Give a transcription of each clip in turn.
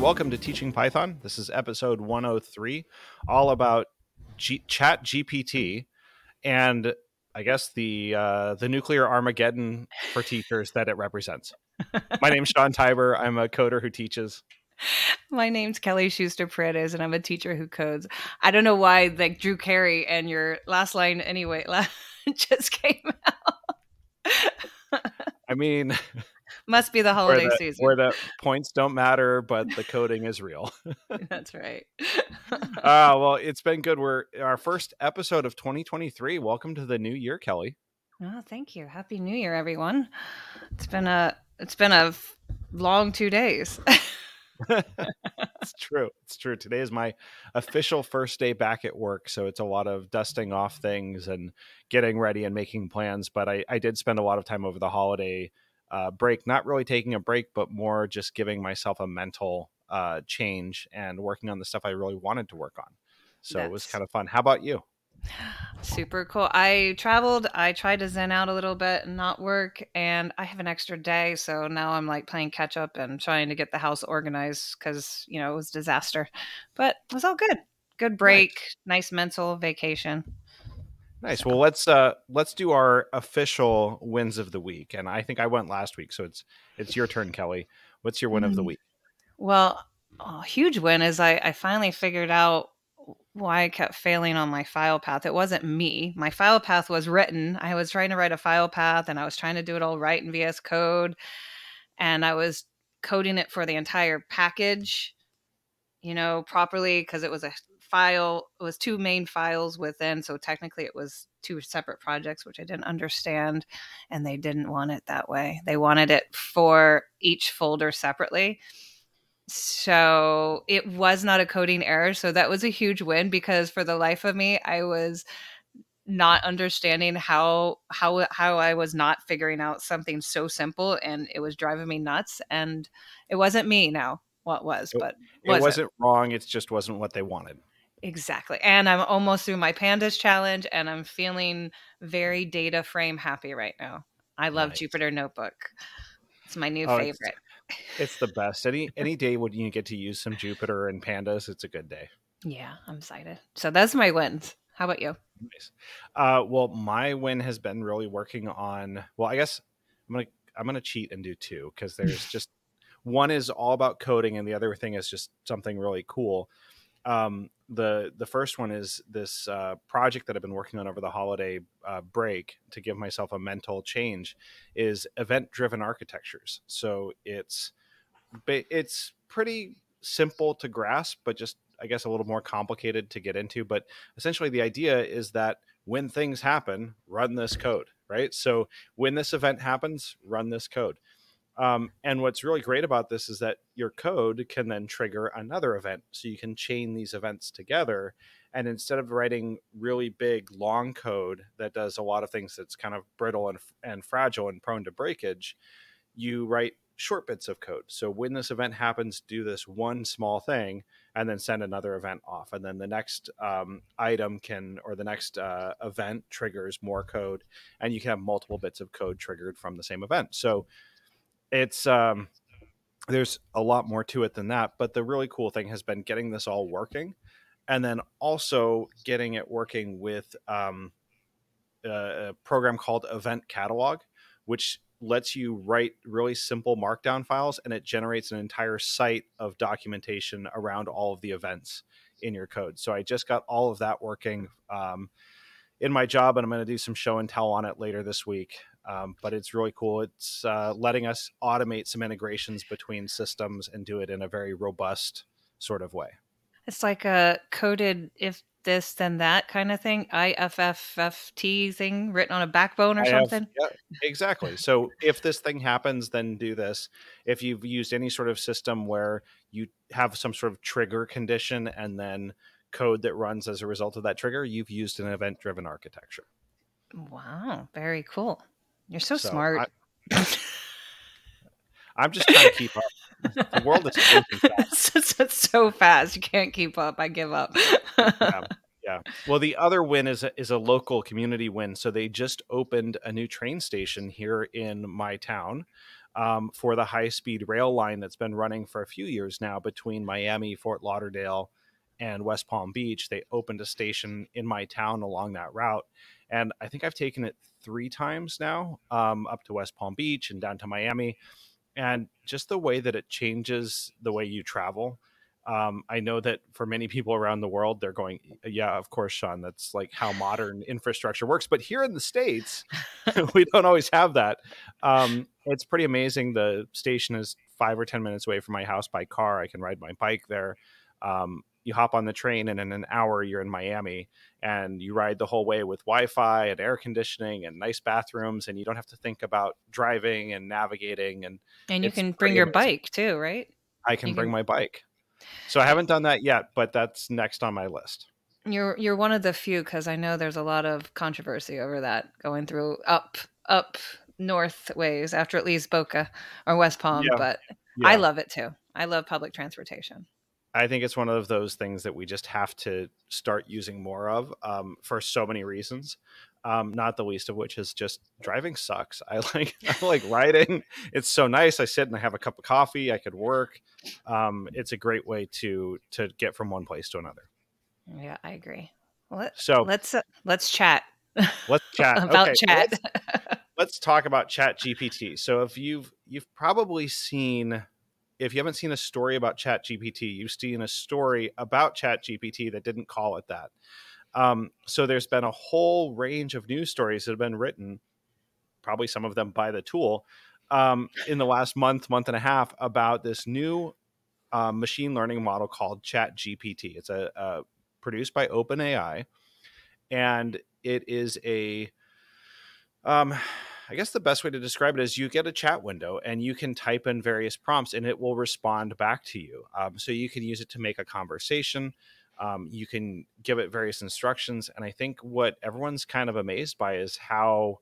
Welcome to Teaching Python. This is episode 103, all about G- Chat GPT and I guess the uh, the nuclear Armageddon for teachers that it represents. My name's Sean Tibor. I'm a coder who teaches. My name's Kelly Schuster Paredes, and I'm a teacher who codes. I don't know why, like Drew Carey and your last line anyway just came out. I mean, must be the holiday where the, season where the points don't matter, but the coding is real. That's right. uh, well, it's been good. We're our first episode of 2023. Welcome to the new year, Kelly. Oh, thank you. Happy New Year, everyone. It's been a it's been a long two days. it's true. It's true. Today is my official first day back at work. So it's a lot of dusting off things and getting ready and making plans. But I, I did spend a lot of time over the holiday uh, break, not really taking a break, but more just giving myself a mental uh, change and working on the stuff I really wanted to work on. So That's... it was kind of fun. How about you? Super cool. I traveled. I tried to zen out a little bit and not work, and I have an extra day, so now I'm like playing catch up and trying to get the house organized because you know it was disaster, but it was all good. Good break, nice, nice mental vacation. Nice. Well, let's uh let's do our official wins of the week. And I think I went last week, so it's it's your turn, Kelly. What's your win mm-hmm. of the mm. week? Well, a huge win is I I finally figured out why I kept failing on my file path. It wasn't me. My file path was written. I was trying to write a file path and I was trying to do it all right in VS Code and I was coding it for the entire package, you know, properly because it was a file it was two main files within so technically it was two separate projects which i didn't understand and they didn't want it that way. They wanted it for each folder separately. So it was not a coding error so that was a huge win because for the life of me i was not understanding how how how I was not figuring out something so simple and it was driving me nuts and it wasn't me now what was but it, was wasn't it? wrong it just wasn't what they wanted Exactly. And I'm almost through my pandas challenge and I'm feeling very data frame happy right now. I love nice. Jupyter Notebook. It's my new oh, favorite. It's, it's, the best. Any any day when you get to use some Jupyter and pandas, it's a good day. Yeah, I'm excited. So that's my wins. How about you? Nice. Uh, well, my win has been really working on. Well, I guess I'm gonna I'm gonna cheat and do two because there's just one is all about coding and the other thing is just something really cool um, the the first one is this uh, project that I've been working on over the holiday uh, break to give myself a mental change is event driven architectures. So it's it's pretty simple to grasp, but just I guess a little more complicated to get into. But essentially, the idea is that when things happen, run this code, right? So when this event happens, run this code. Um, and what's really great about this is that your code can then trigger another event. So you can chain these events together. And instead of writing really big, long code that does a lot of things that's kind of brittle and, and fragile and prone to breakage, you write short bits of code. So when this event happens, do this one small thing and then send another event off. And then the next um, item can, or the next uh, event triggers more code. And you can have multiple bits of code triggered from the same event. So it's um there's a lot more to it than that but the really cool thing has been getting this all working and then also getting it working with um, a, program called event catalog which lets you write really simple markdown files and it generates an entire site of documentation around all of the events in your code. So i just got all of that working um, in my job and i'm going to do some show and tell on it later this week um, but it's really cool. It's uh, letting us automate some integrations between systems and do it in a very robust sort of way. It's like a coded if this then that kind of thing, IFTTT thing written on a backbone or something. yeah, exactly. So if this thing happens, then do this. If you've used any sort of system where you have some sort of trigger condition and then code that runs as a result of that trigger, you've used an event driven architecture. Wow, very cool. You're so, so smart. I, am just trying to keep up. The world is fast. it's, it's so fast. You can't keep up. I give up. yeah. Yeah. Well, the other win is a, is a local community win. So they just opened a new train station here in my town. um, for the high speed rail line that's been running for a few years now between Miami, Fort Lauderdale, and West Palm Beach. They opened a station in my town along that route. And I think I've taken it three times now um, up to West Palm Beach and down to Miami. And just the way that it changes the way you travel. Um, I know that for many people around the world, they're going, yeah, of course, Sean, that's like how modern infrastructure works. But here in the States, we don't always have that. Um, it's pretty amazing. The station is five or 10 minutes away from my house by car. I can ride my bike there. Um, you hop on the train and in an hour you're in Miami and you ride the whole way with Wi-Fi and air conditioning and nice bathrooms and you don't have to think about driving and navigating and and you can bring your amazing. bike too, right? I can you bring can... my bike. So I haven't done that yet, but that's next on my list. You're you're one of the few cuz I know there's a lot of controversy over that going through up up north ways after it leaves Boca or West Palm, yeah. but yeah. I love it too. I love public transportation. I think it's one of those things that we just have to start using more of um, for so many reasons. Um, not the least of which is just driving sucks. I like I like riding. It's so nice. I sit and I have a cup of coffee. I could work. Um, it's a great way to to get from one place to another. Yeah, I agree. Let, so let's uh, let's chat. Let's chat about okay, chat. let's, let's talk about Chat GPT. So if you've you've probably seen if you haven't seen a story about Chat GPT, you've seen a story about Chat GPT that didn't call it that. Um, so there's been a whole range of news stories that have been written, probably some of them by the tool, um, in the last month, month and a half about this new uh, machine learning model called Chat GPT. It's a, a produced by OpenAI, and it is a um, I guess the best way to describe it is you get a chat window and you can type in various prompts and it will respond back to you. Um, so you can use it to make a conversation. Um, you can give it various instructions. And I think what everyone's kind of amazed by is how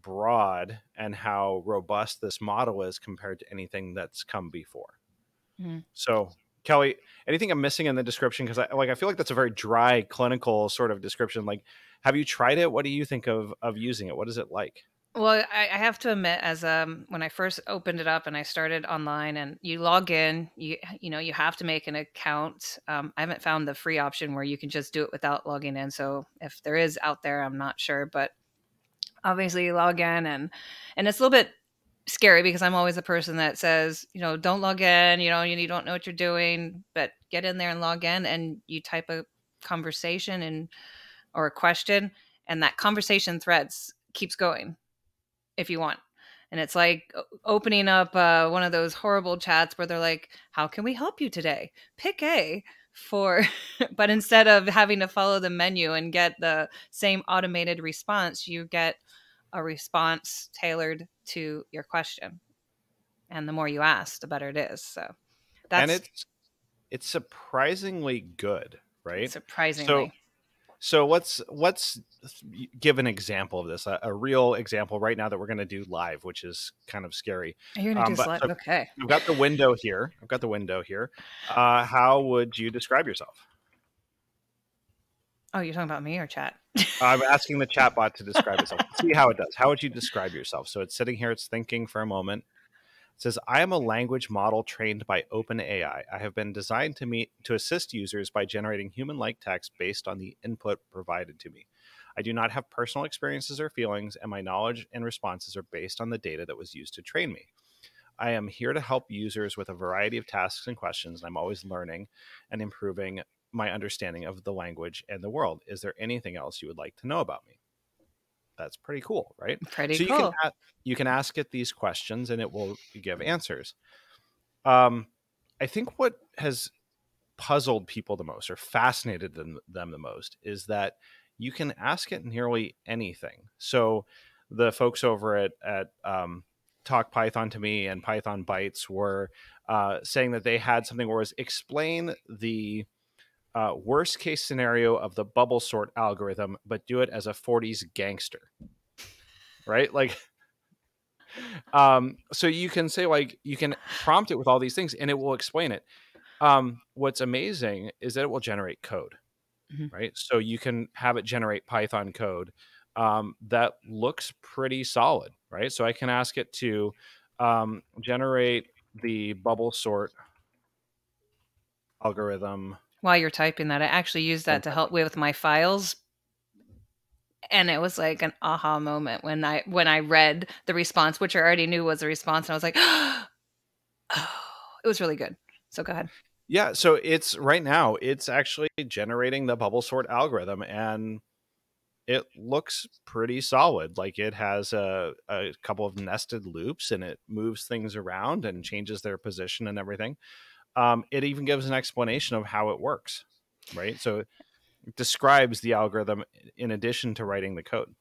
broad and how robust this model is compared to anything that's come before. Mm-hmm. So, Kelly, anything I'm missing in the description? Because I like I feel like that's a very dry clinical sort of description. Like, have you tried it? What do you think of of using it? What is it like? Well, I, I have to admit, as um, when I first opened it up and I started online, and you log in, you you know you have to make an account. Um, I haven't found the free option where you can just do it without logging in. So if there is out there, I'm not sure, but obviously you log in, and and it's a little bit scary because I'm always a person that says, you know, don't log in, you know, you, you don't know what you're doing, but get in there and log in, and you type a conversation and or a question, and that conversation threads keeps going if you want. And it's like opening up uh, one of those horrible chats where they're like, How can we help you today? Pick A for, but instead of having to follow the menu and get the same automated response, you get a response tailored to your question. And the more you ask, the better it is. So that's. And it's, it's surprisingly good, right? Surprisingly. So so let's let's give an example of this, a, a real example right now that we're going to do live, which is kind of scary. You're going to um, do live, so okay? I've got the window here. I've got the window here. Uh, how would you describe yourself? Oh, you're talking about me or chat? I'm asking the chat bot to describe itself. See how it does. How would you describe yourself? So it's sitting here, it's thinking for a moment says I am a language model trained by OpenAI. I have been designed to meet to assist users by generating human-like text based on the input provided to me. I do not have personal experiences or feelings, and my knowledge and responses are based on the data that was used to train me. I am here to help users with a variety of tasks and questions, and I'm always learning and improving my understanding of the language and the world. Is there anything else you would like to know about me? That's pretty cool, right? Pretty so cool. You can, you can ask it these questions and it will give answers. Um, I think what has puzzled people the most or fascinated them, them the most is that you can ask it nearly anything. So the folks over at, at um, Talk Python to me and Python Bytes were uh, saying that they had something where it was explain the uh, worst case scenario of the bubble sort algorithm, but do it as a 40s gangster. Right? Like, um, so you can say, like, you can prompt it with all these things and it will explain it. Um, what's amazing is that it will generate code, mm-hmm. right? So you can have it generate Python code um, that looks pretty solid, right? So I can ask it to um, generate the bubble sort algorithm. While you're typing that, I actually used that to help with my files. And it was like an aha moment when I when I read the response, which I already knew was a response, and I was like, oh, it was really good. So go ahead. Yeah, so it's right now it's actually generating the bubble sort algorithm and it looks pretty solid. Like it has a, a couple of nested loops and it moves things around and changes their position and everything. Um, it even gives an explanation of how it works, right? So it describes the algorithm in addition to writing the code.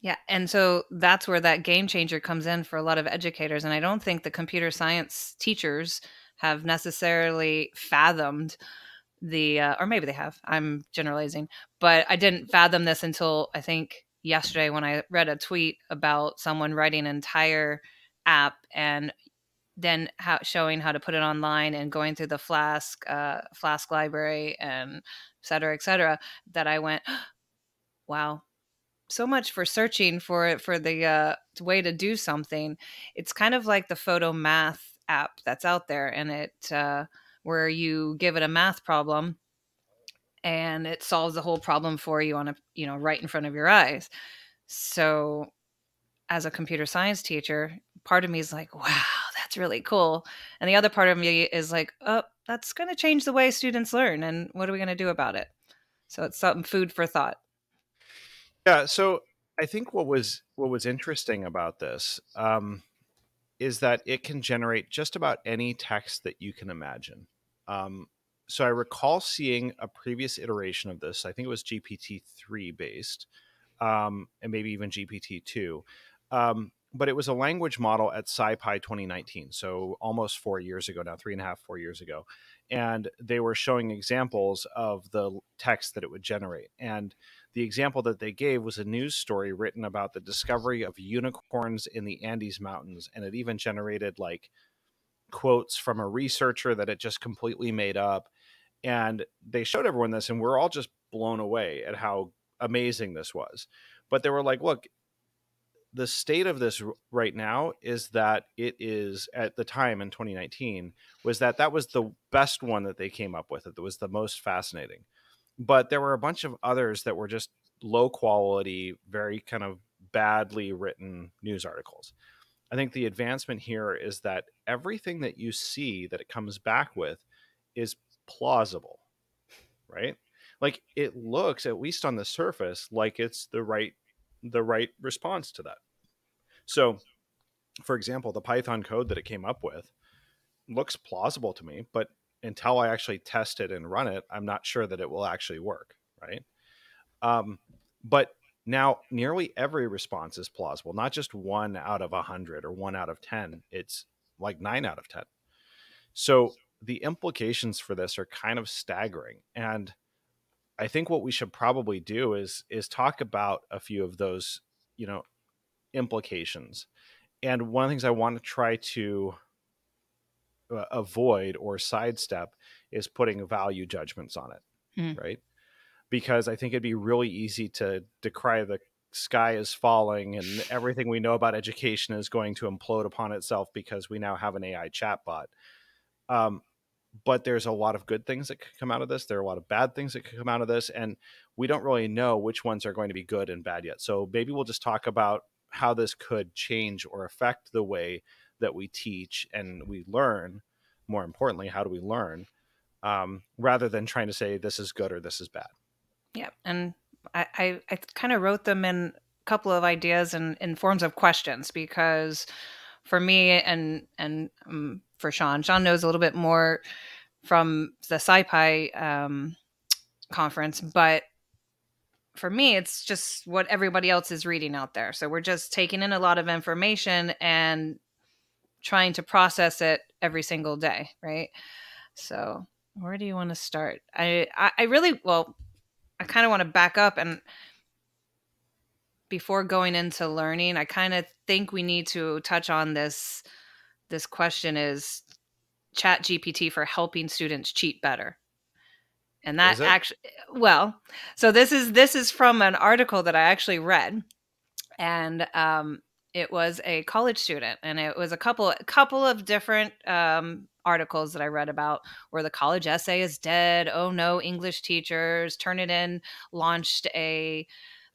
Yeah, and so that's where that game changer comes in for a lot of educators. And I don't think the computer science teachers have necessarily fathomed the uh, or maybe they have i'm generalizing but i didn't fathom this until i think yesterday when i read a tweet about someone writing an entire app and then how, showing how to put it online and going through the flask uh, flask library and et cetera et cetera that i went wow so much for searching for it for the uh, way to do something. It's kind of like the Photomath app that's out there and it uh, where you give it a math problem and it solves the whole problem for you on a you know right in front of your eyes. So as a computer science teacher part of me is like wow that's really cool and the other part of me is like oh that's going to change the way students learn and what are we going to do about it so it's something food for thought yeah so i think what was what was interesting about this um, is that it can generate just about any text that you can imagine um, so I recall seeing a previous iteration of this. I think it was GPT three based, um, and maybe even GPT two. Um, but it was a language model at SciPy 2019, so almost four years ago now, three and a half, four years ago, and they were showing examples of the text that it would generate. And the example that they gave was a news story written about the discovery of unicorns in the Andes Mountains, and it even generated like quotes from a researcher that it just completely made up. And they showed everyone this, and we're all just blown away at how amazing this was. But they were like, look, the state of this right now is that it is at the time in 2019 was that that was the best one that they came up with it was the most fascinating but there were a bunch of others that were just low quality very kind of badly written news articles I think the advancement here is that everything that you see that it comes back with is plausible, right? Like it looks, at least on the surface, like it's the right the right response to that. So, for example, the Python code that it came up with looks plausible to me, but until I actually test it and run it, I'm not sure that it will actually work, right? Um, but now, nearly every response is plausible, not just one out of a 100 or one out of 10. It's like nine out of 10. So the implications for this are kind of staggering. And I think what we should probably do is is talk about a few of those, you know, implications. And one of the things I want to try to uh, avoid or sidestep is putting value judgments on it, mm. right? because I think it'd be really easy to decry the sky is falling and everything we know about education is going to implode upon itself because we now have an AI chatbot. Um, but there's a lot of good things that could come out of this. There are a lot of bad things that could come out of this, and we don't really know which ones are going to be good and bad yet. So maybe we'll just talk about how this could change or affect the way that we teach and we learn. More importantly, how do we learn, um, rather than trying to say this is good or this is bad. Yeah, and I I, I kind of wrote them in a couple of ideas and in, in forms of questions because for me and and um, for Sean, Sean knows a little bit more from the SciPy um, conference, but for me, it's just what everybody else is reading out there. So we're just taking in a lot of information and trying to process it every single day, right? So where do you want to start? I I, I really well I kind of want to back up and before going into learning, I kind of think we need to touch on this this question is chat GPT for helping students cheat better. And that actually well, so this is this is from an article that I actually read and um it was a college student, and it was a couple a couple of different um, articles that I read about where the college essay is dead. Oh no, English teachers, Turnitin launched a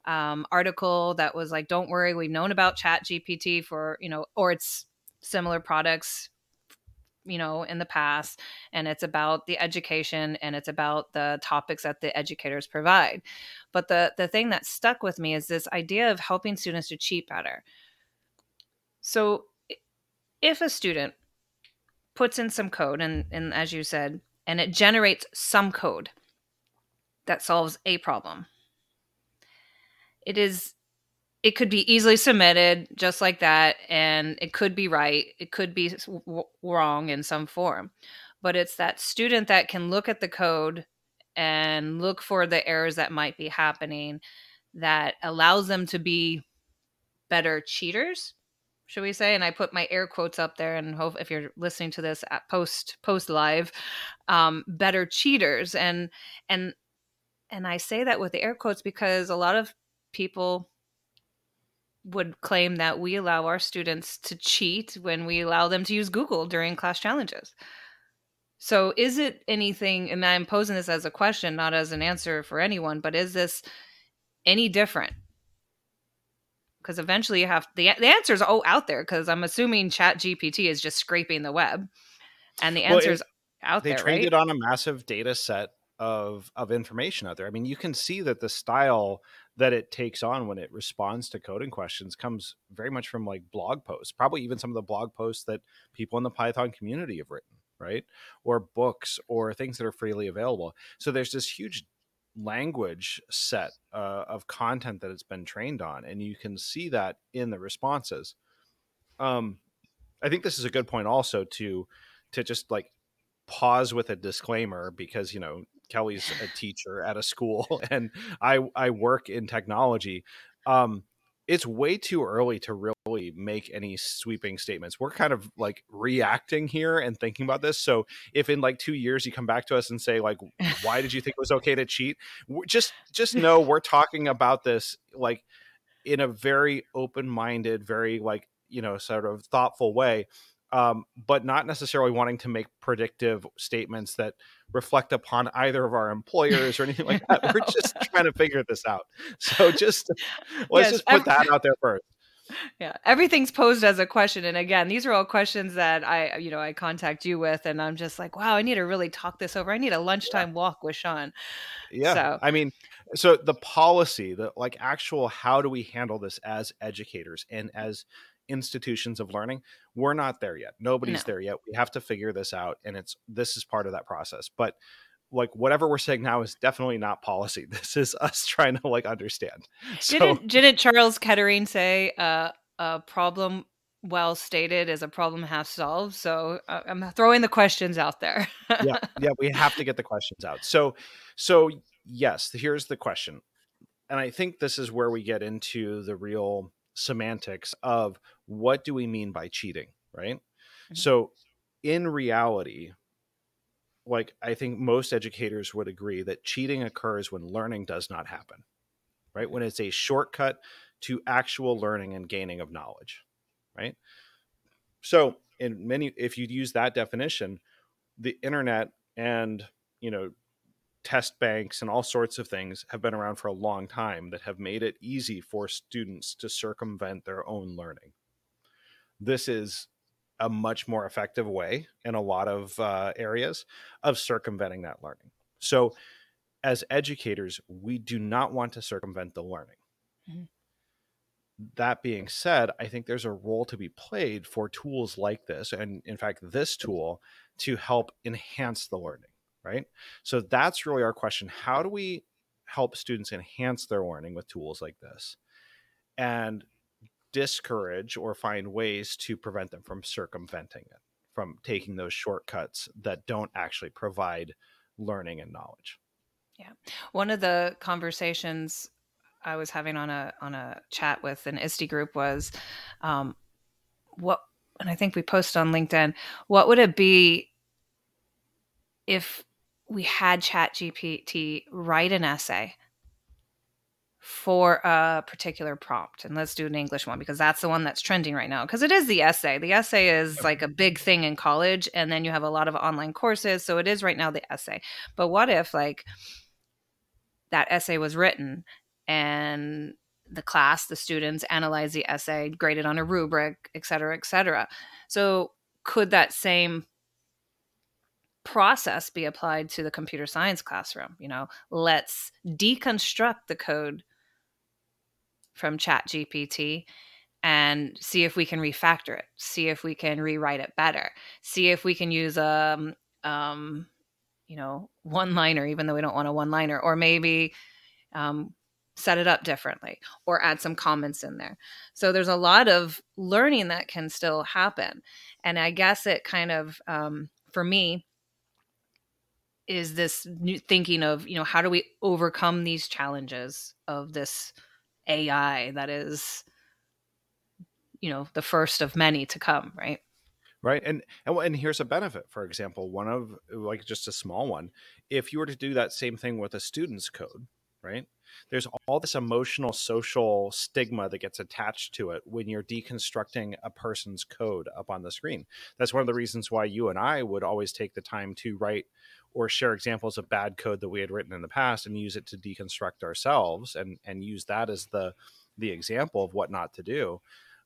um, article that was like, "Don't worry, we've known about Chat GPT for you know, or it's similar products." you know in the past and it's about the education and it's about the topics that the educators provide but the the thing that stuck with me is this idea of helping students to cheat better so if a student puts in some code and, and as you said, and it generates some code that solves a problem, it is it could be easily submitted just like that and it could be right it could be w- wrong in some form but it's that student that can look at the code and look for the errors that might be happening that allows them to be better cheaters should we say? And I put my air quotes up there, and hope if you're listening to this at post post live, um, better cheaters, and and and I say that with the air quotes because a lot of people would claim that we allow our students to cheat when we allow them to use Google during class challenges. So, is it anything? And I'm posing this as a question, not as an answer for anyone, but is this any different because eventually you have the the answers all oh, out there because I'm assuming Chat GPT is just scraping the web, and the answers well, out they there. They trained right? it on a massive data set of of information out there. I mean, you can see that the style that it takes on when it responds to coding questions comes very much from like blog posts, probably even some of the blog posts that people in the Python community have written, right? Or books or things that are freely available. So there's this huge language set uh, of content that it's been trained on and you can see that in the responses um, i think this is a good point also to to just like pause with a disclaimer because you know kelly's a teacher at a school and i i work in technology um, it's way too early to really make any sweeping statements. We're kind of like reacting here and thinking about this. So if in like two years you come back to us and say like, why did you think it was okay to cheat? Just just know we're talking about this like in a very open minded, very like you know sort of thoughtful way um, but not necessarily wanting to make predictive statements that reflect upon either of our employers or anything like that. We're just trying to figure this out. So just let's yes, just put every- that out there first yeah everything's posed as a question and again these are all questions that i you know i contact you with and i'm just like wow i need to really talk this over i need a lunchtime yeah. walk with sean yeah so. i mean so the policy the like actual how do we handle this as educators and as institutions of learning we're not there yet. Nobody's no. there yet. We have to figure this out and it's this is part of that process. But like whatever we're saying now is definitely not policy. This is us trying to like understand. So, didn't, didn't charles kettering say uh, a problem well stated is a problem half solved so uh, i'm throwing the questions out there. Yeah yeah we have to get the questions out. So so yes here's the question. And i think this is where we get into the real semantics of what do we mean by cheating, right? Mm-hmm. So, in reality, like I think most educators would agree that cheating occurs when learning does not happen, right? When it's a shortcut to actual learning and gaining of knowledge, right? So, in many, if you use that definition, the internet and you know test banks and all sorts of things have been around for a long time that have made it easy for students to circumvent their own learning. This is a much more effective way in a lot of uh, areas of circumventing that learning. So, as educators, we do not want to circumvent the learning. Mm-hmm. That being said, I think there's a role to be played for tools like this, and in fact, this tool to help enhance the learning right? So that's really our question. How do we help students enhance their learning with tools like this and discourage or find ways to prevent them from circumventing it, from taking those shortcuts that don't actually provide learning and knowledge? Yeah. One of the conversations I was having on a on a chat with an ISTE group was um, what and I think we posted on LinkedIn, what would it be if we had chat gpt write an essay for a particular prompt. And let's do an English one because that's the one that's trending right now. Because it is the essay. The essay is like a big thing in college, and then you have a lot of online courses. So it is right now the essay. But what if, like, that essay was written and the class, the students analyze the essay, graded on a rubric, et cetera, et cetera. So could that same process be applied to the computer science classroom? You know, let's deconstruct the code from chat gpt and see if we can refactor it see if we can rewrite it better see if we can use a um, um, you know one liner even though we don't want a one liner or maybe um, set it up differently or add some comments in there so there's a lot of learning that can still happen and i guess it kind of um, for me is this new thinking of you know how do we overcome these challenges of this AI that is, you know, the first of many to come, right? Right. And, and and here's a benefit. For example, one of like just a small one. If you were to do that same thing with a student's code, right? There's all this emotional social stigma that gets attached to it when you're deconstructing a person's code up on the screen. That's one of the reasons why you and I would always take the time to write or share examples of bad code that we had written in the past and use it to deconstruct ourselves and and use that as the the example of what not to do.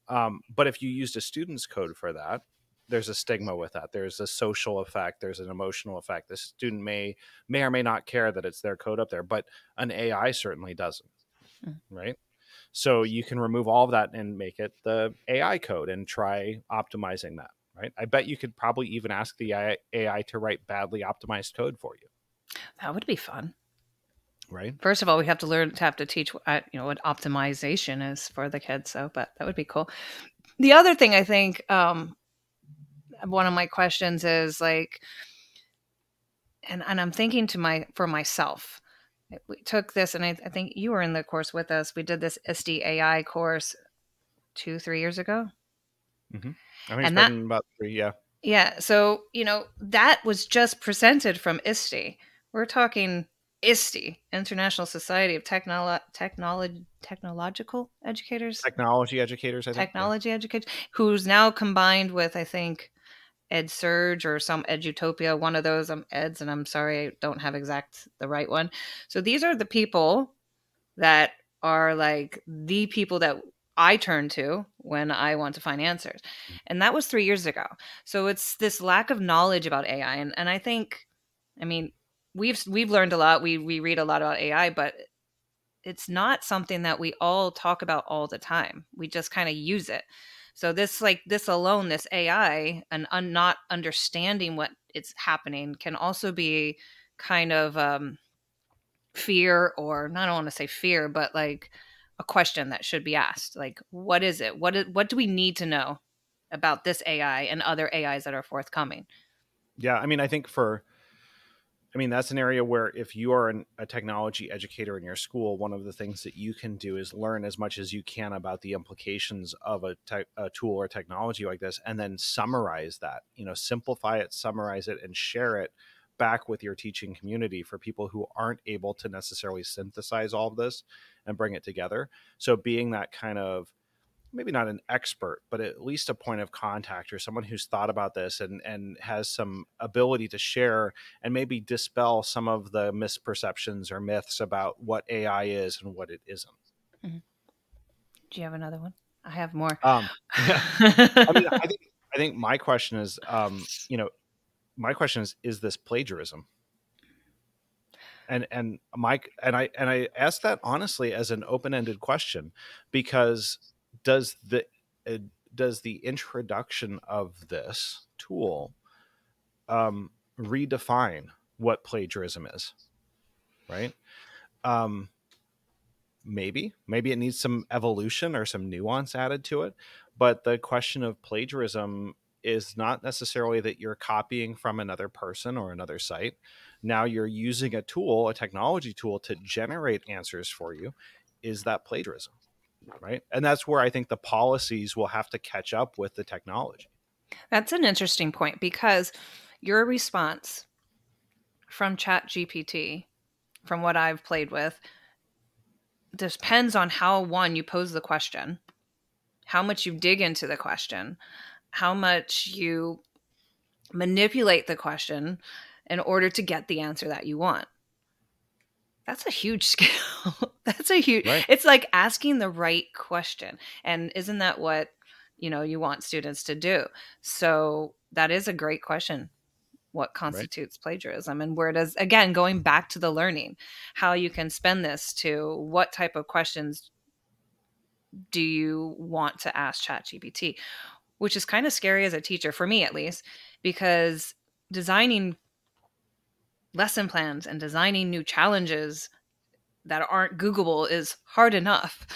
Um, but if you used a student's code for that, there's a stigma with that. There's a social effect. There's an emotional effect. The student may may or may not care that it's their code up there, but an AI certainly doesn't, mm. right? So you can remove all of that and make it the AI code and try optimizing that right? I bet you could probably even ask the AI to write badly optimized code for you. That would be fun. Right. First of all, we have to learn to have to teach, uh, you know, what optimization is for the kids. So, but that would be cool. The other thing I think, um, one of my questions is like, and and I'm thinking to my for myself. We took this, and I, I think you were in the course with us. We did this ISTE AI course two, three years ago. Mm-hmm. I think and that, about three, yeah. Yeah. So, you know, that was just presented from ISTE. We're talking ISTE, International Society of Technolo- Technology Technological Educators. Technology educators, I think. Technology educators, who's now combined with, I think, Ed Surge or some Edutopia, one of those. I'm um, Eds, and I'm sorry I don't have exact the right one. So these are the people that are like the people that I turn to when I want to find answers. Mm. And that was three years ago. So it's this lack of knowledge about AI. And, and I think, I mean, we've we've learned a lot. We we read a lot about AI, but it's not something that we all talk about all the time. We just kind of use it. So this like this alone, this AI and un, not understanding what it's happening can also be kind of um, fear or I don't want to say fear, but like a question that should be asked like what is it? What is, what do we need to know about this ai and other ais that are forthcoming? Yeah i mean i think for i mean that's an area where if you are an, a technology educator in your school one of the things that you can do is learn as much as you can about the implications of a, te- a tool or technology like this and then summarize that you know simplify it summarize it and share it back with your teaching community for people who aren't able to necessarily synthesize all of this and bring it together. So being that kind of maybe not an expert, but at least a point of contact or someone who's thought about this and and has some ability to share and maybe dispel some of the misperceptions or myths about what AI is and what it isn't. Mm-hmm. Do you have another one? I have more. Um, I mean, I think I think my question is, um, you know, my question is, is this plagiarism? and and mike and i and i ask that honestly as an open-ended question because does the uh, does the introduction of this tool um, redefine what plagiarism is right um, maybe maybe it needs some evolution or some nuance added to it but the question of plagiarism is not necessarily that you're copying from another person or another site now you're using a tool, a technology tool to generate answers for you. Is that plagiarism? Right. And that's where I think the policies will have to catch up with the technology. That's an interesting point because your response from Chat GPT, from what I've played with, depends on how one you pose the question, how much you dig into the question, how much you manipulate the question in order to get the answer that you want. That's a huge skill. That's a huge Right. It's like asking the right question. And isn't that what, you know, you want students to do? So that is a great question. What constitutes plagiarism and where does again going back to the learning, how you can spend this to what type of questions do you want to ask ChatGPT? Which is kind of scary as a teacher, for me at least, because designing lesson plans and designing new challenges that aren't Googleable is hard enough.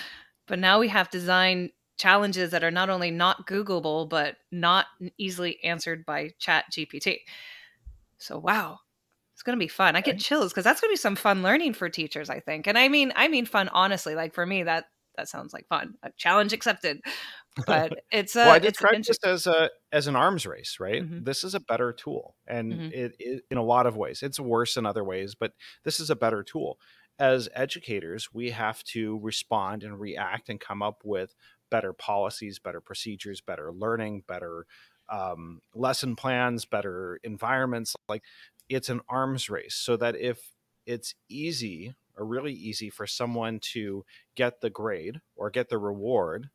But now we have design challenges that are not only not Googleable, but not easily answered by Chat GPT. So wow, it's gonna be fun. I get chills because that's gonna be some fun learning for teachers, I think. And I mean, I mean fun honestly. Like for me, that that sounds like fun. A challenge accepted. But it's a well, I an describe this as a as an arms race, right? Mhm. This is a better tool, and Mhm. it, it in a lot of ways, it's worse in other ways, but this is a better tool. As educators, we have to respond and react and come up with better policies, better procedures, better learning, better um, lesson plans, better environments. Like it's an arms race, so that if it's easy or really easy for someone to get the grade or get the reward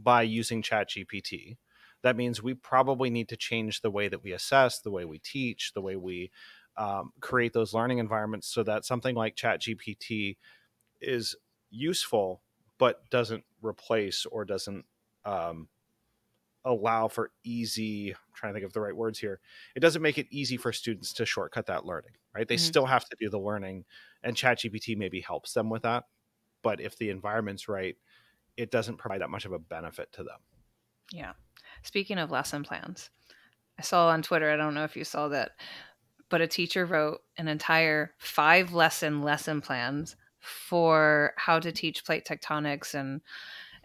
by using ChatGPT. That means we probably need to change the way that we assess, the way we teach, the way we um, create those learning environments so that something like ChatGPT is useful but doesn't replace or doesn't um, allow for easy. I'm trying to think of the right words here. It doesn't make it easy for students to shortcut that learning, right? They Mhm. still have to do the learning, and ChatGPT maybe helps them with that. But if the environment's right, it doesn't provide that much of a benefit to them. Yeah. Speaking of lesson plans, I saw on Twitter, I don't know if you saw that, but a teacher wrote an entire five lesson lesson plans for how to teach plate tectonics and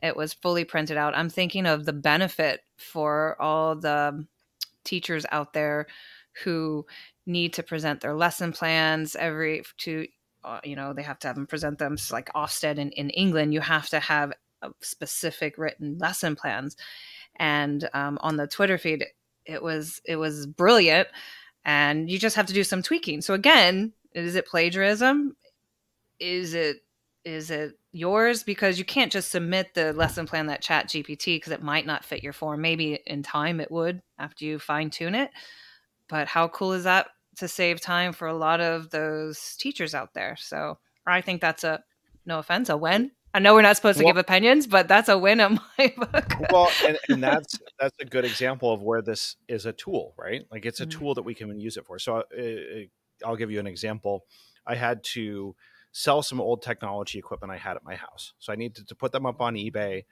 it was fully printed out. I'm thinking of the benefit for all the teachers out there who need to present their lesson plans every to uh, you know they have to have them present them so like Ofsted in, in England you have to have specific written lesson plans. And um, on the Twitter feed it was it was brilliant and you just have to do some tweaking. So again is it plagiarism? Is it is it yours? Because you can't just submit the lesson plan that chat gpt because it might not fit your form. Maybe in time it would after you fine tune it. But how cool is that to save time for a lot of those teachers out there so i think that's a no offense a win. I know we're not supposed to Well- give opinions but that's a win in my book. Well and, and that's that's a good example of where this is a tool right? Like it's a Mhm. tool that we can use it for. So uh, i'll give you an example. I had to sell some old technology equipment i had at my house. So i needed to put them up on ebay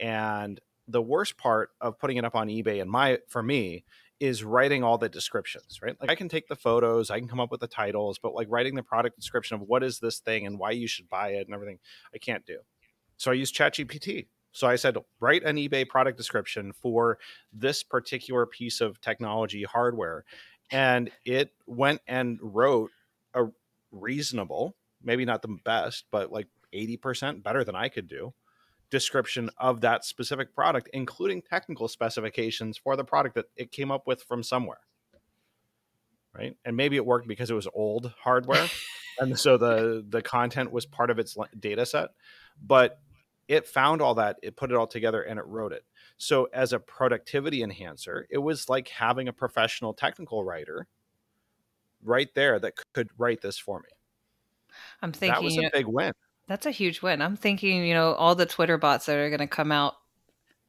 and the worst part of putting it up on ebay and my for me is writing all the descriptions right? Like i can take the photos i can come up with the titles but like writing the product description of what is this thing and why you should buy it and everything i can't do. So i use chatgpt. So I said, write an eBay product description for this particular piece of technology hardware. And it went and wrote a reasonable, maybe not the best, but like 80% better than I could do description of that specific product, including technical specifications for the product that it came up with from somewhere. Right. And maybe it worked because it was old hardware. and so the the content was part of its data set. But it found all that, it put it all together, and it wrote it. So, as a productivity enhancer, it was like having a professional technical writer right there that could write this for me. i'm thinking that was a big win. That's a huge win i'm thinking you know all the twitter bots that are going to come out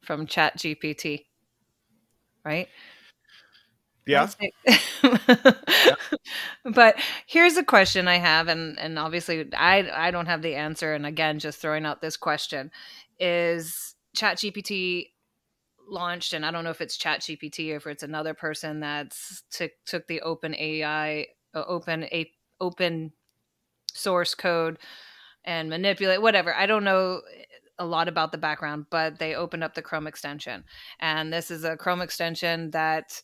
from chat gpt right Yeah. But here's a question I have, and and obviously I I don't have the answer. And again, just throwing out this question is Chat GPT launched, and I don't know if it's Chat GPT or if it's another person that's took took the open AI, uh, open a open source code and manipulate whatever. I don't know a lot about the background, but they opened up the Chrome extension, and this is a Chrome extension that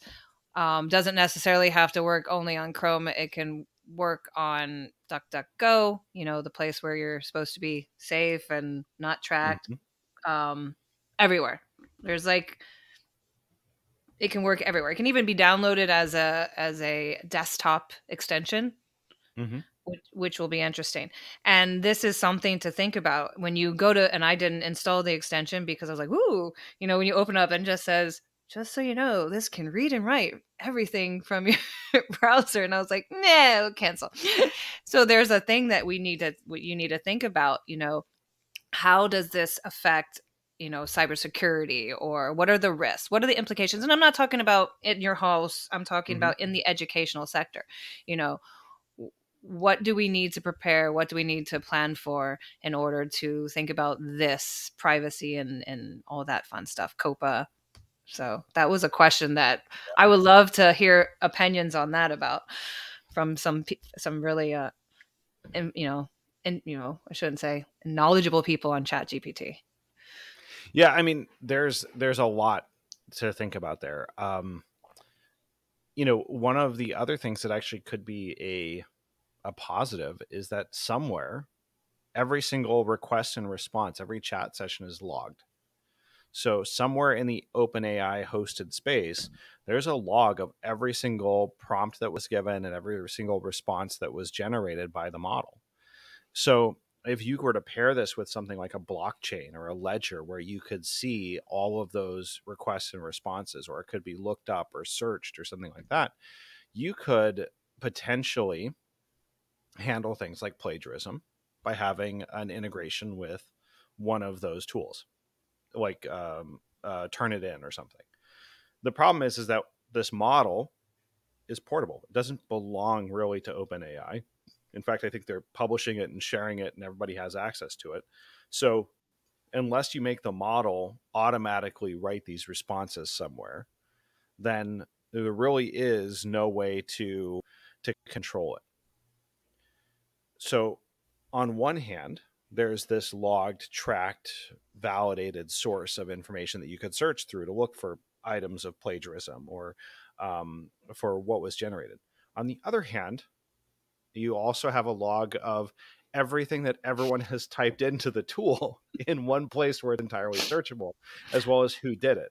um, doesn't necessarily have to work only on Chrome. It can work on DuckDuckGo, you know, the place where you're supposed to be safe and not tracked. Mm-hmm. Um, everywhere. There's like it can work everywhere. It can even be downloaded as a as a desktop extension. Mm-hmm. Which, which will be interesting. And this is something to think about when you go to, and I didn't install the extension because I was like, ooh, you know, when you open up and just says just so you know, this can read and write everything from your browser. And I was like, no, cancel. so there's a thing that we need to, you need to think about, you know, how does this affect, you know, cybersecurity or what are the risks? What are the implications? And I'm not talking about in your house. I'm talking mm-hmm. about in the educational sector, you know, what do we need to prepare what do we need to plan for in order to think about this privacy and and all that fun stuff COPPA so that was a question that I would love to hear opinions on that about from some some really uh, and, you know, and you know, I shouldn't say knowledgeable people on Chat GPT. Yeah, I mean, there's there's a lot to think about there. Um, you know, one of the other things that actually could be a a positive is that somewhere every single request and response, every chat session is logged. So somewhere in the OpenAI hosted space, there's a log of every single prompt that was given and every single response that was generated by the model. So if you were to pair this with something like a blockchain or a ledger where you could see all of those requests and responses, or it could be looked up or searched or something like that, you could potentially handle things like plagiarism by having an integration with one of those tools like um, uh, Turnitin or something. The problem is is that this model is portable. It doesn't belong really to OpenAI. In fact, I think they're publishing it and sharing it, and everybody has access to it. So, unless you make the model automatically write these responses somewhere, then there really is no way to to control it. So, on one hand, there's this logged, tracked, validated source of information that you could search through to look for items of plagiarism or um, for what was generated. On the other hand, you also have a log of everything that everyone has typed into the tool in one place where it's entirely searchable, as well as who did it.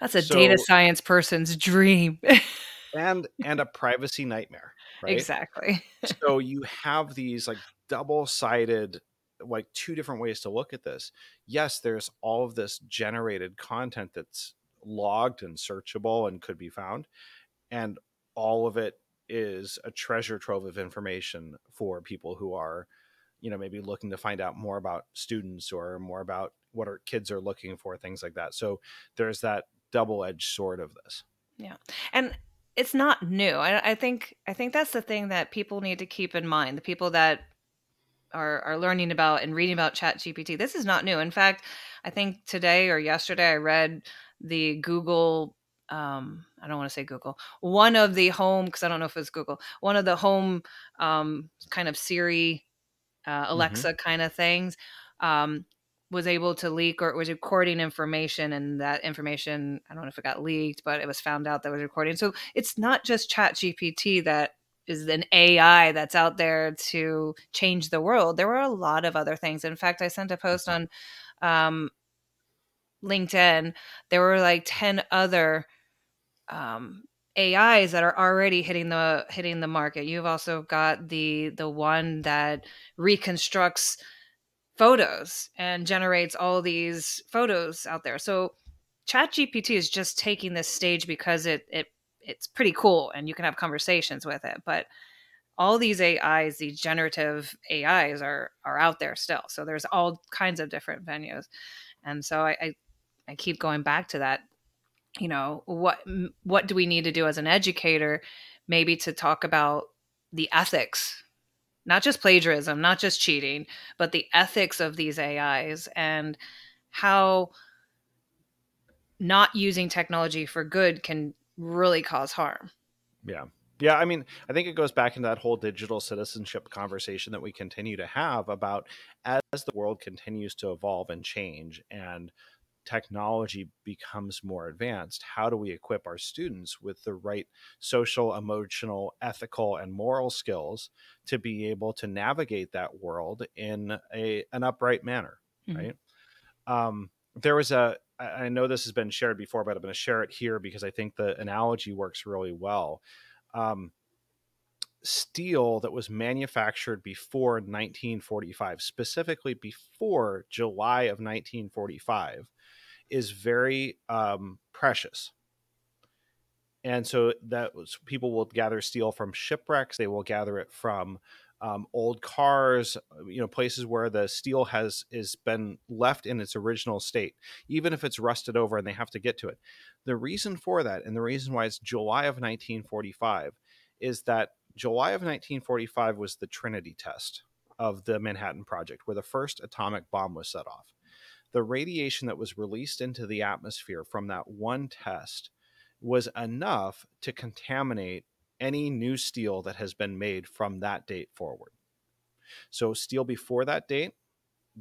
That's a so, data science person's dream. and and a privacy nightmare, right? Exactly. so you have these like double-sided like two different ways to look at this. Yes, there's all of this generated content that's logged and searchable and could be found, and all of it is a treasure trove of information for people who are, you know, maybe looking to find out more about students or more about what our kids are looking for, things like that. So there's that double-edged sword of this. Yeah, and it's not new. I, I think I think that's the thing that people need to keep in mind. The people that are, are learning about and reading about chat gpt this is not new in fact i think today or yesterday i read the google um, i don't want to say google one of the home because i don't know if it's google one of the home um, kind of siri uh, mm-hmm. alexa mm-hmm. kind of things um, was able to leak or it was recording information and that information i don't know if it got leaked but it was found out that was recording so it's not just chat gpt that is an AI that's out there to change the world. There were a lot of other things. In fact, I sent a post on um, LinkedIn. There were like ten other um, AIs that are already hitting the hitting the market. You've also got the the one that reconstructs photos and generates all these photos out there. So ChatGPT is just taking this stage because it it it's pretty cool and you can have conversations with it but all these ais these generative ais are are out there still so there's all kinds of different venues and so i i, I keep going back to that you know what what do we need to do as an educator maybe to talk about the ethics not just plagiarism not just cheating but the ethics of these ais and how not using technology for good can really cause harm. Yeah. Yeah, I mean, I think it goes back into that whole digital citizenship conversation that we continue to have about as the world continues to evolve and change and technology becomes more advanced, how do we equip our students with the right social, emotional, ethical, and moral skills to be able to navigate that world in a an upright manner, mm-hmm. right? Um, there was a I know this has been shared before, but I'm going to share it here because I think the analogy works really well. Um, steel that was manufactured before 1945, specifically before July of 1945, is very um, precious. And so that was, people will gather steel from shipwrecks. They will gather it from um, old cars, you know, places where the steel has is been left in its original state, even if it's rusted over and they have to get to it. The reason for that, and the reason why it's July of 1945, is that July of 1945 was the Trinity test of the Manhattan Project, where the first atomic bomb was set off. The radiation that was released into the atmosphere from that one test was enough to contaminate any new steel that has been made from that date forward. So, steel before that date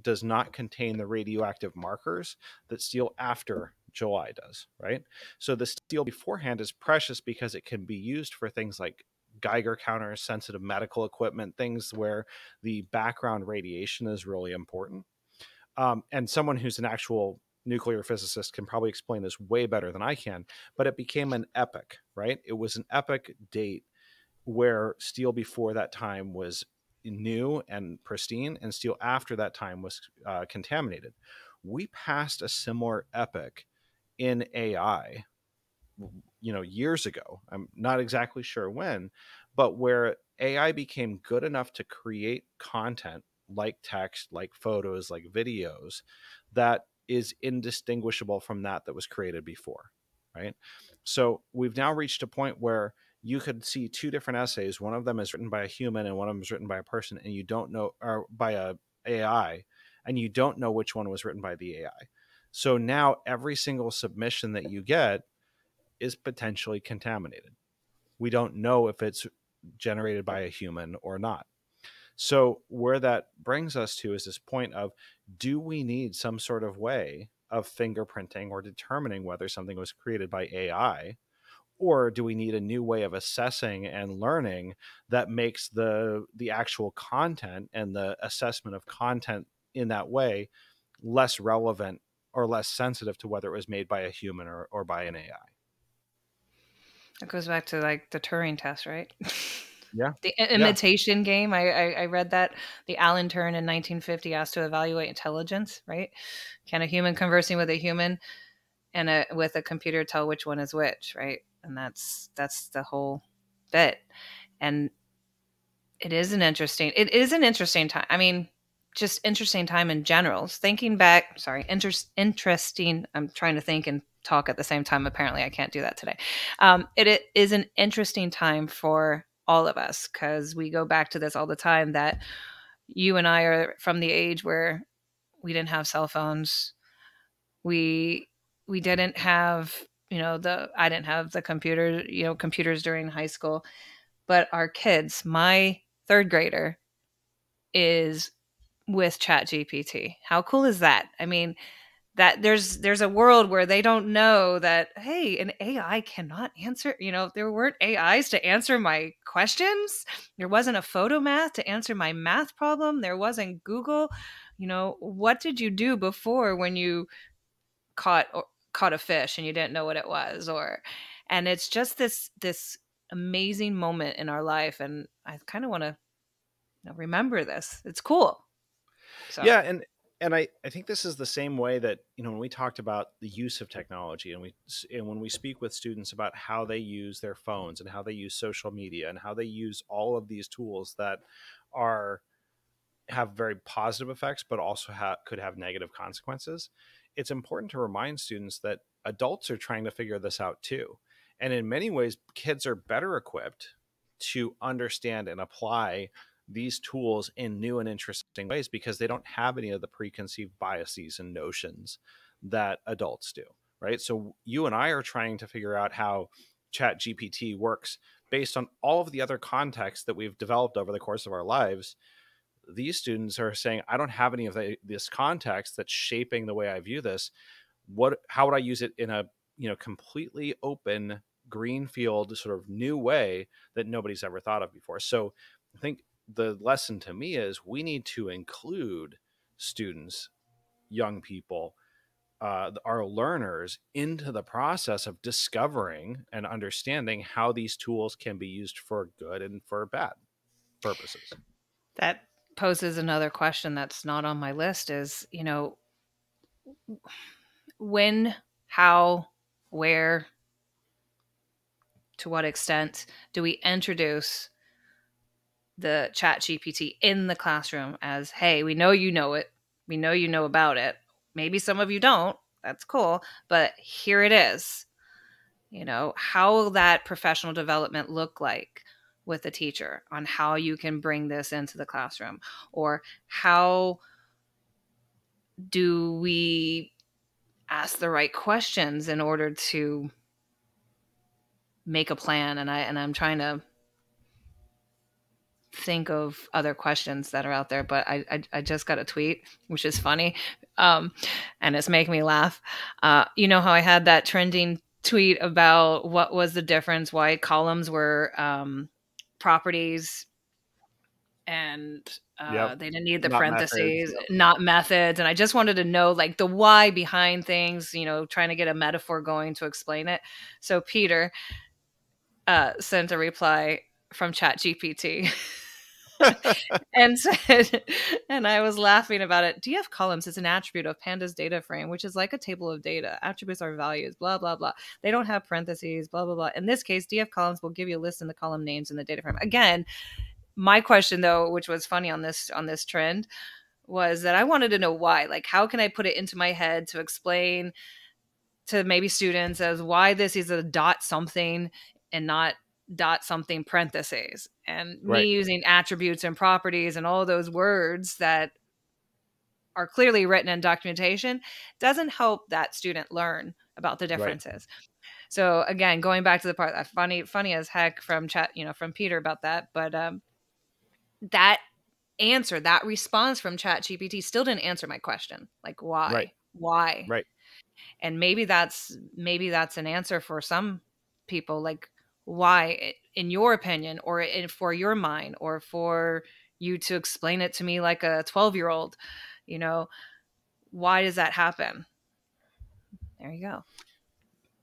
does not contain the radioactive markers that steel after July does, right? So, the steel beforehand is precious because it can be used for things like Geiger counters, sensitive medical equipment, things where the background radiation is really important. Um, and someone who's an actual nuclear physicist can probably explain this way better than I can, but it became an epic, right? It was an epic date where steel before that time was new and pristine, and steel after that time was uh, contaminated. We passed a similar epic in AI you know years ago i'm not exactly sure when but where ai became good enough to create content like text like photos like videos that is indistinguishable from that that was created before right so we've now reached a point where you could see two different essays one of them is written by a human and one of them is written by a person and you don't know or by a ai and you don't know which one was written by the ai so now every single submission that you get is potentially contaminated. We don't know if it's generated by a human or not. So, where that brings us to is this point of do we need some sort of way of fingerprinting or determining whether something was created by AI? Or do we need a new way of assessing and learning that makes the the actual content and the assessment of content in that way less relevant or less sensitive to whether it was made by a human or, or by an AI? It goes back to like the Turing test, right? Yeah. the imitation yeah. game. I, I, I read that the Alan Turing in 1950 asked to evaluate intelligence. Right? Can a human conversing with a human and a with a computer tell which one is which? Right? And that's that's the whole bit. And it is an interesting. It is an interesting time. I mean, just interesting time in general. Thinking back, sorry, inter- interesting. I'm trying to think and talk at the same time. Apparently, I can't do that today. Um, it, it is an interesting time for all of us because we go back to this all the time that you and I are from the age where we didn't have cell phones. We we didn't have you know the I didn't have the computer you know computers during high school, but our kids, my third grader, is with Chat GPT. How cool is that? I mean, that there's there's a world where they don't know that hey an ai cannot answer you know there weren't ais to answer my questions. There wasn't a Photomath to answer my math problem. There wasn't google. You know what did you do before when you caught or caught a fish and you didn't know what it was? Or and it's just this this amazing moment in our life and i kind of want to you know, remember this. It's cool. So. yeah and and I, I think this is the same way that you know when we talked about the use of technology and we and when we speak with students about how they use their phones and how they use social media and how they use all of these tools that are have very positive effects but also ha- could have negative consequences it's important to remind students that adults are trying to figure this out too. And in many ways kids are better equipped to understand and apply these tools in new and interesting ways because they don't have any of the preconceived biases and notions that adults do right? So you and i are trying to figure out how chat gpt works based on all of the other context that we've developed over the course of our lives. These students are saying i don't have any of the, this context that's shaping the way i view this. What how would i use it in a you know completely open greenfield sort of new way that nobody's ever thought of before? So i think the lesson to me is we need to include students young people uh, our learners into the process of discovering and understanding how these tools can be used for good and for bad purposes. That poses another question that's not on my list is you know when how where to what extent do we introduce the chat gpt in the classroom as hey we know you know it. We know you know about it. Maybe some of you don't. That's cool but here it is. You know how will that professional development look like with a teacher on how you can bring this into the classroom? Or how do we ask the right questions in order to make a plan? And i and i'm trying to think of other questions that are out there but i i, I just got a tweet which is funny um, and it's making me laugh uh, you know how i had that trending tweet about what was the difference why columns were um, properties and uh, yep. they didn't need the not parentheses, methods. not methods. And I just wanted to know like the why behind things, you know, trying to get a metaphor going to explain it. So Peter uh, sent a reply from Chat GPT. and said, and I was laughing about it. DF columns is an attribute of Pandas data frame, which is like a table of data. Attributes are values, blah, blah, blah. They don't have parentheses, blah, blah, blah. In this case, DF columns will give you a list in the column names in the data frame. Again, my question though, which was funny on this on this trend, was that I wanted to know why. Like, how can I put it into my head to explain to maybe students as why this is a dot something and not dot something parentheses and right. me using attributes and properties and all those words that are clearly written in documentation doesn't help that student learn about the differences. Right. So again, going back to the part that funny, funny as heck from chat, you know, from Peter about that, but um, that answer, that response from Chat GPT still didn't answer my question. Like why? Right. Why? Right. And maybe that's maybe that's an answer for some people. Like why, eh, in your opinion, or in, for your mind, or for you to explain it to me like a 12 year old, you know, why does that happen? There you go.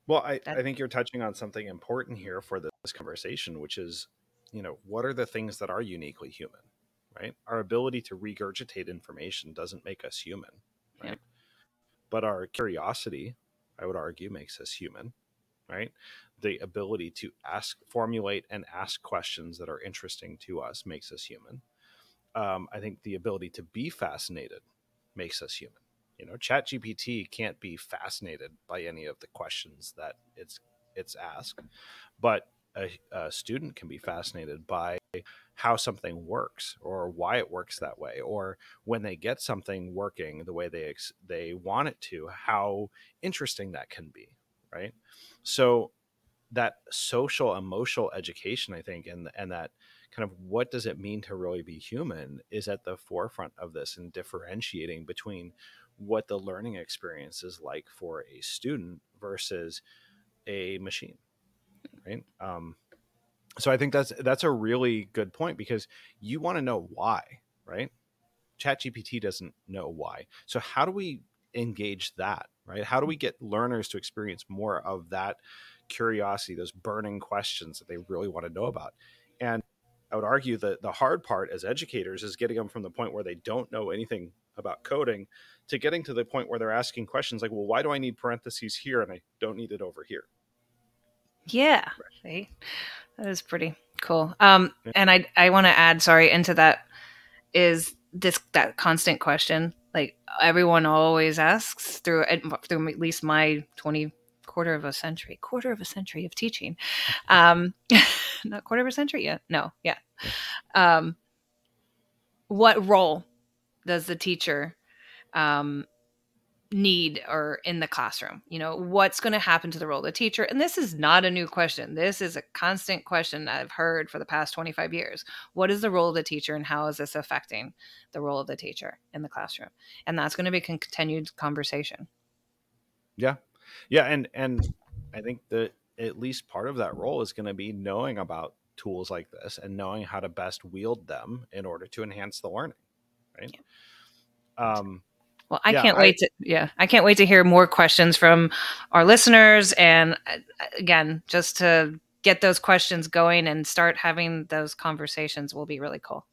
Well, I, I think you're touching on something important here for this conversation, which is, you know, what are the things that are uniquely human, right? Our ability to regurgitate information doesn't make us human, right? Yeah. But our curiosity, I would argue, makes us human, right? The ability to ask, formulate, and ask questions that are interesting to us makes us human. Um, I think the ability to be fascinated makes us human. You know, Chat GPT can't be fascinated by any of the questions that it's it's asked, but a, a student can be fascinated by how something works or why it works that way or when they get something working the way they ex- they want it to how interesting that can be right so that social emotional education i think and and that kind of what does it mean to really be human is at the forefront of this and differentiating between what the learning experience is like for a student versus a machine right? Um, so i think that's that's a really good point because you want to know why right? Chat gpt doesn't know why. So how do we engage that right? How do we get learners to experience more of that curiosity, those burning questions that they really want to know about. And I would argue that the hard part as educators is getting them from the point where they don't know anything about coding to getting to the point where they're asking questions like, well, why do I need parentheses here and I don't need it over here? Yeah. Right. That is pretty cool. Um, yeah. and I, I want to add, sorry, into that is this, that constant question. Like everyone always asks through, through at least my 20 quarter of a century, quarter of a century of teaching. Um, not quarter of a century yet. No, yeah. Um, what role does the teacher um, need or in the classroom? You know, what's going to happen to the role of the teacher? And this is not a new question. This is a constant question I've heard for the past 25 years. What is the role of the teacher and how is this affecting the role of the teacher in the classroom? And that's going to be a continued conversation. Yeah, yeah, and and I think that at least part of that role is going to be knowing about tools like this and knowing how to best wield them in order to enhance the learning, right? Yeah. Um, well, I yeah, can't I- wait to yeah, I can't wait to hear more questions from our listeners and uh, again, just to get those questions going and start having those conversations will be really cool.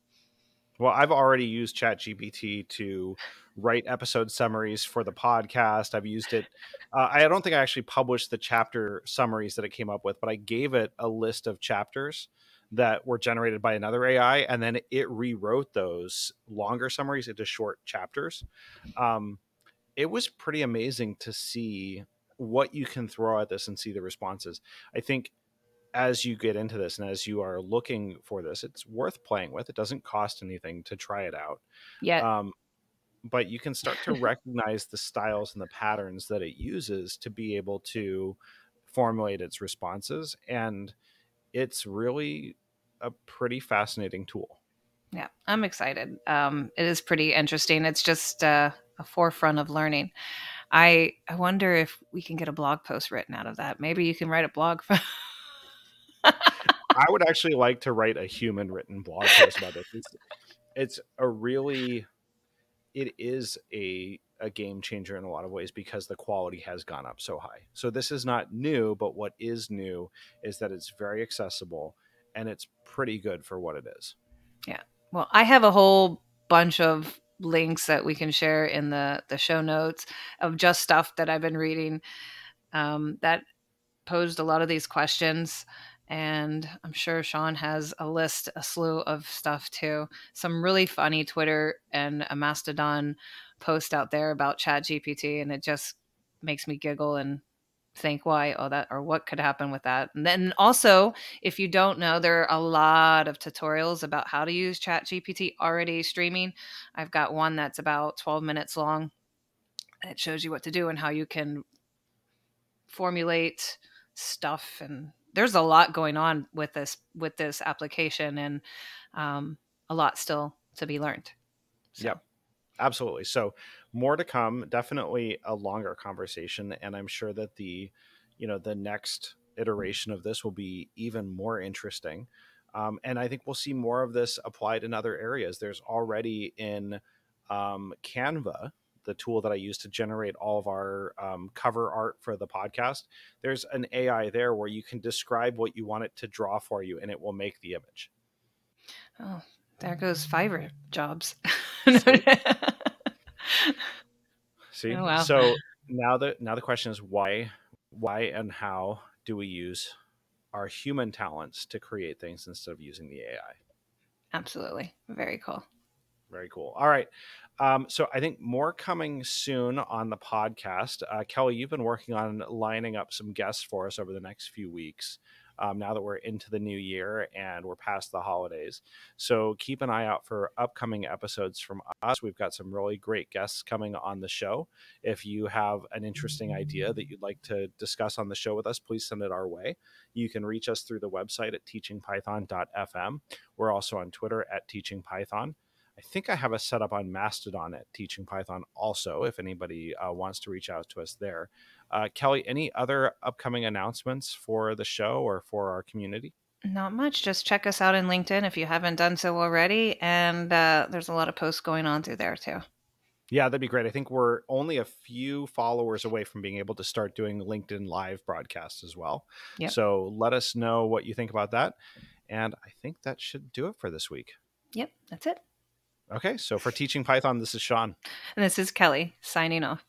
Well, I've already used ChatGPT to write episode summaries for the podcast. I've used it. Uh, I don't think I actually published the chapter summaries that it came up with, but I gave it a list of chapters that were generated by another AI, and then it rewrote those longer summaries into short chapters. Um, it was pretty amazing to see what you can throw at this and see the responses. I think as you get into this and as you are looking for this, it's worth playing with. It doesn't cost anything to try it out. Yeah, Um, but you can start to recognize the styles and the patterns that it uses to be able to formulate its responses. And it's really a pretty fascinating tool. yeah, I'm excited. Um, it is pretty interesting. It's just uh, a forefront of learning. I I wonder if we can get a blog post written out of that. Maybe you can write a blog. For- I would actually like to write a human written blog post about this. It's, it's a really, it is a a game changer in a lot of ways because the quality has gone up so high. So this is not new, but what is new is that it's very accessible and it's pretty good for what it is. Yeah. Well, I have a whole bunch of links that we can share in the the show notes of just stuff that I've been reading um, that posed a lot of these questions. And I'm sure Sean has a list, a slew of stuff too. Some really funny Twitter and a Mastodon post out there about Chat GPT, and it just makes me giggle and think why oh that or what could happen with that. And then also if you don't know there are a lot of tutorials about how to use chat gpt already streaming. I've got one that's about 12 minutes long. It shows you what to do and how you can formulate stuff and there's a lot going on with this with this application and um, a lot still to be learned So, Yep. Absolutely. So more to come. Definitely a longer conversation, and I'm sure that the, you know, the next iteration of this will be even more interesting. Um, and I think we'll see more of this applied in other areas. There's already in um, Canva, the tool that I use to generate all of our um, cover art for the podcast. There's an AI there where you can describe what you want it to draw for you, and it will make the image. oh there goes fiverr jobs See, Oh, wow. so now the now the question is why, why and how do we use our human talents to create things instead of using the AI? absolutely very cool Very cool. All right. Um, so I think more coming soon on the podcast. Uh, Kelly, you've been working on lining up some guests for us over the next few weeks. Um, now that we're into the new year and we're past the holidays, so keep an eye out for upcoming episodes from us. We've got some really great guests coming on the show. If you have an interesting idea that you'd like to discuss on the show with us, please send it our way. You can reach us through the website at teachingpython.fm. We're also on Twitter at teachingpython. I think I have a setup on Mastodon at Teaching Python also, if anybody uh, wants to reach out to us there. Uh, Kelly, any other upcoming announcements for the show or for our community? Not much. Just check us out in LinkedIn if you haven't done so already. And uh, there's a lot of posts going on through there too. Yeah, that'd be great. I think we're only a few followers away from being able to start doing LinkedIn live broadcasts as well. Yep. So let us know what you think about that. And I think that should do it for this week. Yep, that's it. Okay, so for Teaching Python, this is Sean. And this is Kelly signing off.